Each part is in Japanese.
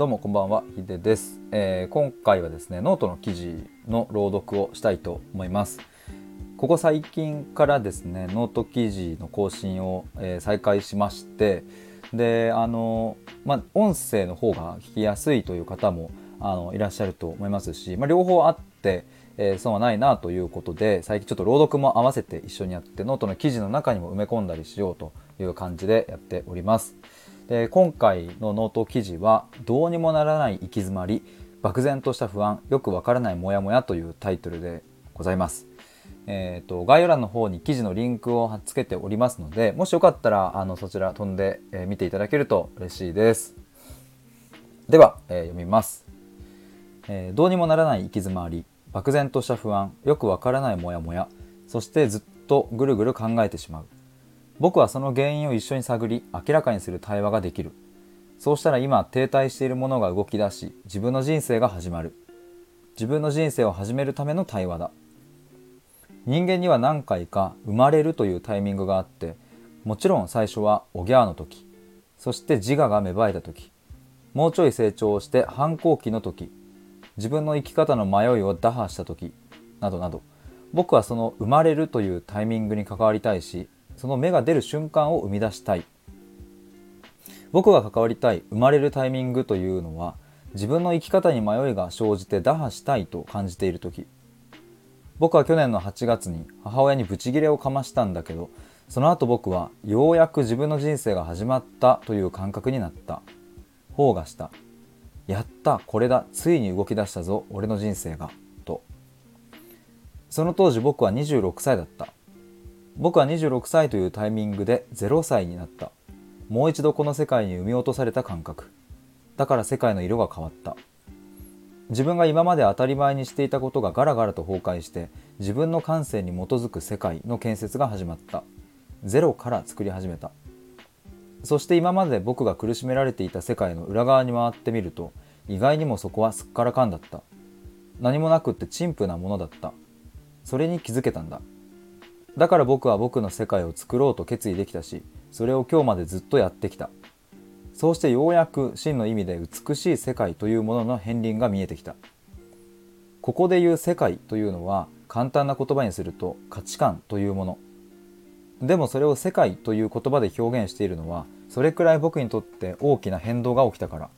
どうもこんばんは、ひでです、えー、今回はですね、ノートの記事の朗読をしたいと思います。ここ最近からですね、ノート記事の更新を、えー、再開しまして、で、あの、まあ、音声の方が聞きやすいという方もあのいらっしゃると思いますし、まあ、両方あって、えー、損はないなということで、最近ちょっと朗読も合わせて一緒にやって、ノートの記事の中にも埋め込んだりしようという感じでやっております。で今回のノート記事は「どうにもならない行き詰まり漠然とした不安よくわからないモヤモヤ」というタイトルでございます。えーと、概要欄の方に記事のリンクを貼っつけておりますのでもしよかったらあのそちら飛んで、えー、見ていただけると嬉しいです。では、えー、読みます、えー、どうにもならない行き詰まり漠然とした不安よくわからないモヤモヤそしてずっとぐるぐる考えてしまう僕はその原因を一緒に探り明らかにする対話ができる。そうしたら今停滞しているものが動き出し自分の人生が始まる。自分の人生を始めるための対話だ。人間には何回か生まれるというタイミングがあってもちろん最初はおぎゃーの時そして自我が芽生えた時もうちょい成長をして反抗期の時自分の生き方の迷いを打破した時などなど僕はその生まれるというタイミングに関わりたいしその芽が出る瞬間を生み出したい。僕が関わりたい生まれるタイミングというのは自分の生き方に迷いが生じて打破したいと感じている時。僕は去年の8月に母親にブチギレをかましたんだけどその後僕はようやく自分の人生が始まったという感覚になった。方がした。やったこれだ。ついに動き出したぞ俺の人生が。と。その当時僕は26歳だった。僕は26歳というタイミングで0歳になった。もう一度この世界に産み落とされた感覚。だから世界の色が変わった。自分が今まで当たり前にしていたことがガラガラと崩壊して自分の感性に基づく世界の建設が始まった。ゼロから作り始めた。そして今まで僕が苦しめられていた世界の裏側に回ってみると意外にもそこはすっからかんだった。何もなくって陳腐なものだった。それに気づけたんだ。だから僕は僕の世界を作ろうと決意できたしそれを今日までずっとやってきた。そうしてようやく真の意味で美しい世界というものの片鱗が見えてきた。ここで言う世界というのは簡単な言葉にすると価値観というもの。でもそれを世界という言葉で表現しているのはそれくらい僕にとって大きな変動が起きたから。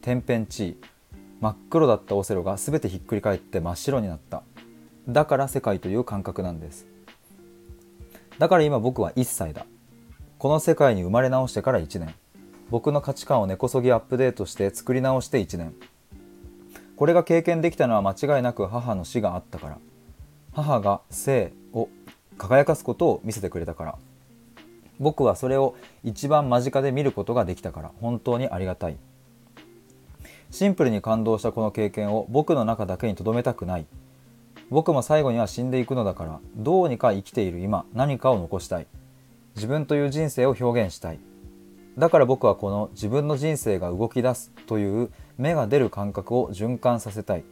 天変地異。真っ黒だったオセロが全てひっくり返って真っ白になった。だから世界という感覚なんです。だから今僕は1歳だ。この世界に生まれ直してから1年。僕の価値観を根こそぎアップデートして作り直して1年。これが経験できたのは間違いなく母の死があったから。母が生を輝かすことを見せてくれたから。僕はそれを一番間近で見ることができたから。本当にありがたい。シンプルに感動したこの経験を僕の中だけに留めたくない。僕も最後には死んでいくのだからどうにか生きている今何かを残したい。自分という人生を表現したい。だから僕はこの自分の人生が動き出すという芽が出る感覚を循環させたい。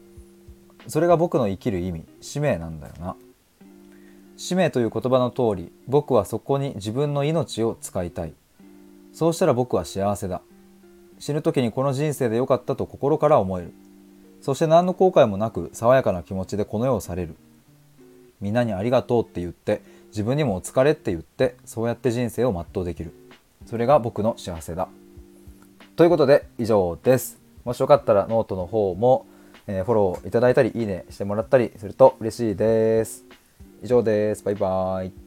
それが僕の生きる意味使命なんだよな。使命という言葉の通り僕はそこに自分の命を使いたい。そうしたら僕は幸せだ。死ぬ時にこの人生でよかったと心から思える。そして何の後悔もなく爽やかな気持ちでこの世を去れる。みんなにありがとうって言って自分にもお疲れって言ってそうやって人生を全うできる。それが僕の幸せだ。ということで以上です。もしよかったらノートの方も、えー、フォローいただいたりいいねしてもらったりすると嬉しいです。以上です。バイバーイ。